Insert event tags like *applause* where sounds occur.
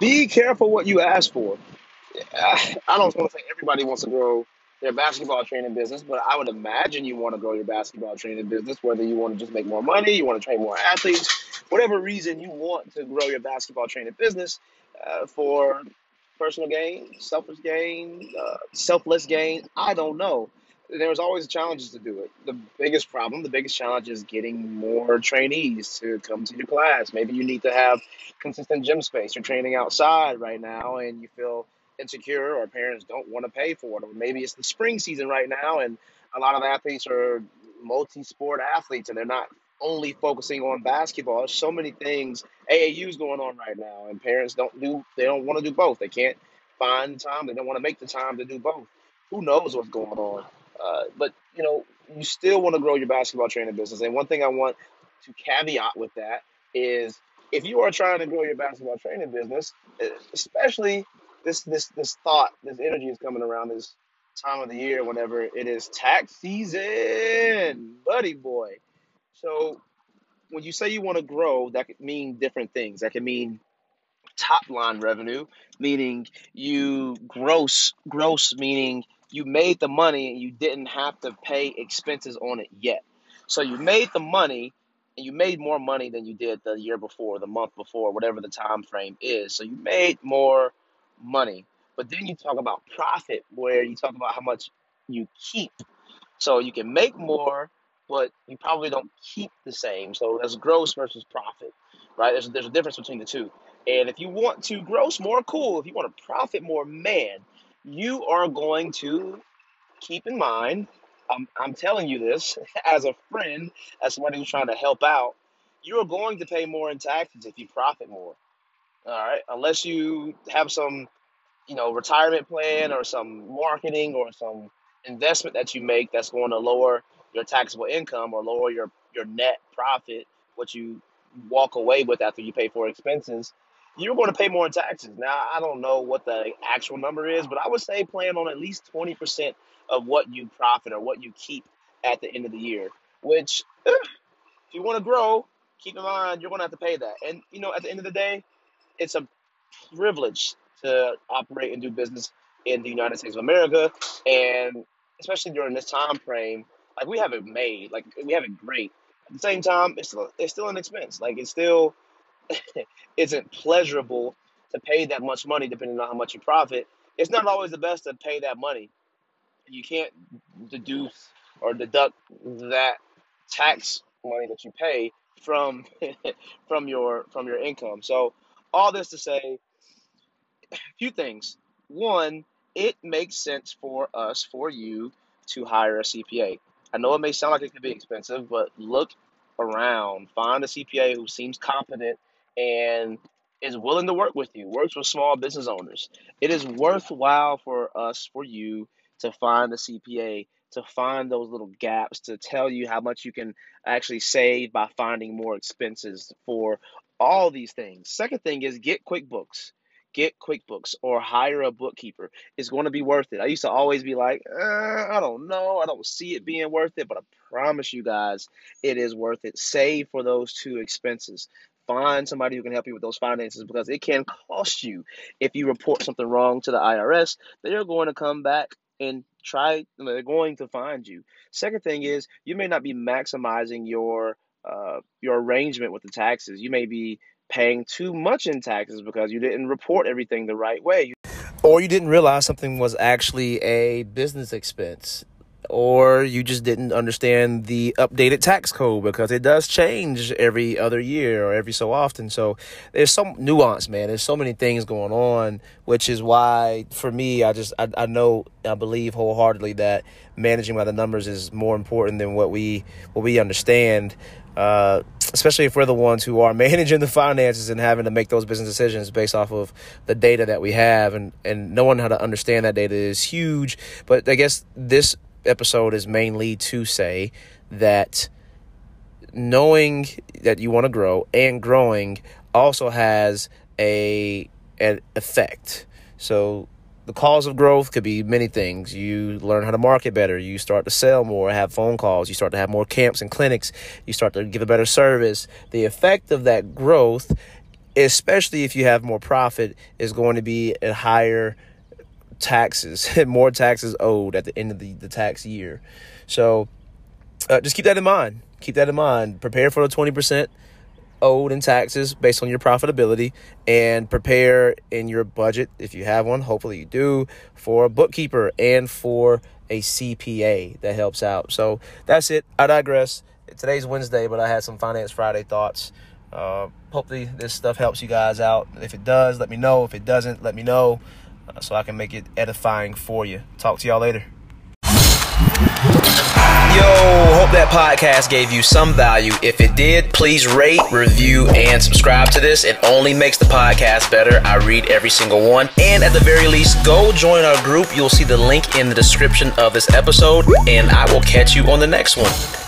be careful what you ask for. I don't want to say everybody wants to grow their basketball training business, but I would imagine you want to grow your basketball training business, whether you want to just make more money, you want to train more athletes, whatever reason you want to grow your basketball training business uh, for personal gain, selfish gain, uh, selfless gain. I don't know. There's always challenges to do it. The biggest problem, the biggest challenge is getting more trainees to come to your class. Maybe you need to have consistent gym space. You're training outside right now and you feel insecure or parents don't want to pay for it. Or maybe it's the spring season right now and a lot of athletes are multi sport athletes and they're not only focusing on basketball. There's so many things AAU's going on right now, and parents don't do they don't want to do both. They can't find time. They don't want to make the time to do both. Who knows what's going on? Uh, but you know, you still want to grow your basketball training business. And one thing I want to caveat with that is if you are trying to grow your basketball training business, especially this this this thought, this energy is coming around this time of the year whenever it is tax season, buddy boy. So when you say you want to grow, that could mean different things. That could mean top line revenue, meaning you gross gross meaning you made the money and you didn't have to pay expenses on it yet. So you made the money and you made more money than you did the year before, the month before, whatever the time frame is. So you made more money. But then you talk about profit where you talk about how much you keep. So you can make more but you probably don't keep the same. So that's gross versus profit, right? There's, there's a difference between the two. And if you want to gross more, cool. If you want to profit more, man, you are going to keep in mind. I'm, I'm telling you this *laughs* as a friend, as somebody who's trying to help out. You are going to pay more in taxes if you profit more. All right, unless you have some, you know, retirement plan or some marketing or some investment that you make that's going to lower your taxable income or lower your your net profit, what you walk away with after you pay for expenses, you're going to pay more in taxes. Now, I don't know what the actual number is, but I would say plan on at least 20% of what you profit or what you keep at the end of the year, which eh, if you want to grow, keep in mind you're going to have to pay that. And, you know, at the end of the day, it's a privilege to operate and do business in the United States of America. And especially during this time frame, like we have it made, like we have it great. At the same time, it's still, it's still an expense. Like it's still *laughs* isn't pleasurable to pay that much money depending on how much you profit. It's not always the best to pay that money. You can't deduce or deduct that tax money that you pay from *laughs* from your from your income. So all this to say a few things. One, it makes sense for us, for you, to hire a CPA. I know it may sound like it could be expensive, but look around. Find a CPA who seems competent and is willing to work with you, works with small business owners. It is worthwhile for us, for you, to find a CPA, to find those little gaps, to tell you how much you can actually save by finding more expenses for all these things. Second thing is get QuickBooks get QuickBooks or hire a bookkeeper. It's going to be worth it. I used to always be like, uh, I don't know. I don't see it being worth it, but I promise you guys, it is worth it. Save for those two expenses. Find somebody who can help you with those finances because it can cost you if you report something wrong to the IRS. They're going to come back and try, they're going to find you. Second thing is, you may not be maximizing your uh, your arrangement with the taxes. You may be paying too much in taxes because you didn't report everything the right way. Or you didn't realize something was actually a business expense. Or you just didn't understand the updated tax code because it does change every other year or every so often. So there's some nuance, man. There's so many things going on, which is why, for me, I just I, I know I believe wholeheartedly that managing by the numbers is more important than what we what we understand. Uh, especially if we're the ones who are *laughs* managing the finances and having to make those business decisions based off of the data that we have and, and knowing how to understand that data is huge. But I guess this episode is mainly to say that knowing that you want to grow and growing also has a an effect. So the cause of growth could be many things. You learn how to market better. You start to sell more, have phone calls. You start to have more camps and clinics. You start to give a better service. The effect of that growth especially if you have more profit, is going to be a higher taxes, *laughs* more taxes owed at the end of the, the tax year. So uh, just keep that in mind. Keep that in mind. Prepare for the 20% owed in taxes based on your profitability and prepare in your budget, if you have one, hopefully you do, for a bookkeeper and for a CPA that helps out. So that's it. I digress. Today's Wednesday, but I had some Finance Friday thoughts. Uh, hopefully, this stuff helps you guys out. If it does, let me know. If it doesn't, let me know uh, so I can make it edifying for you. Talk to y'all later. Yo, hope that podcast gave you some value. If it did, please rate, review, and subscribe to this. It only makes the podcast better. I read every single one. And at the very least, go join our group. You'll see the link in the description of this episode, and I will catch you on the next one.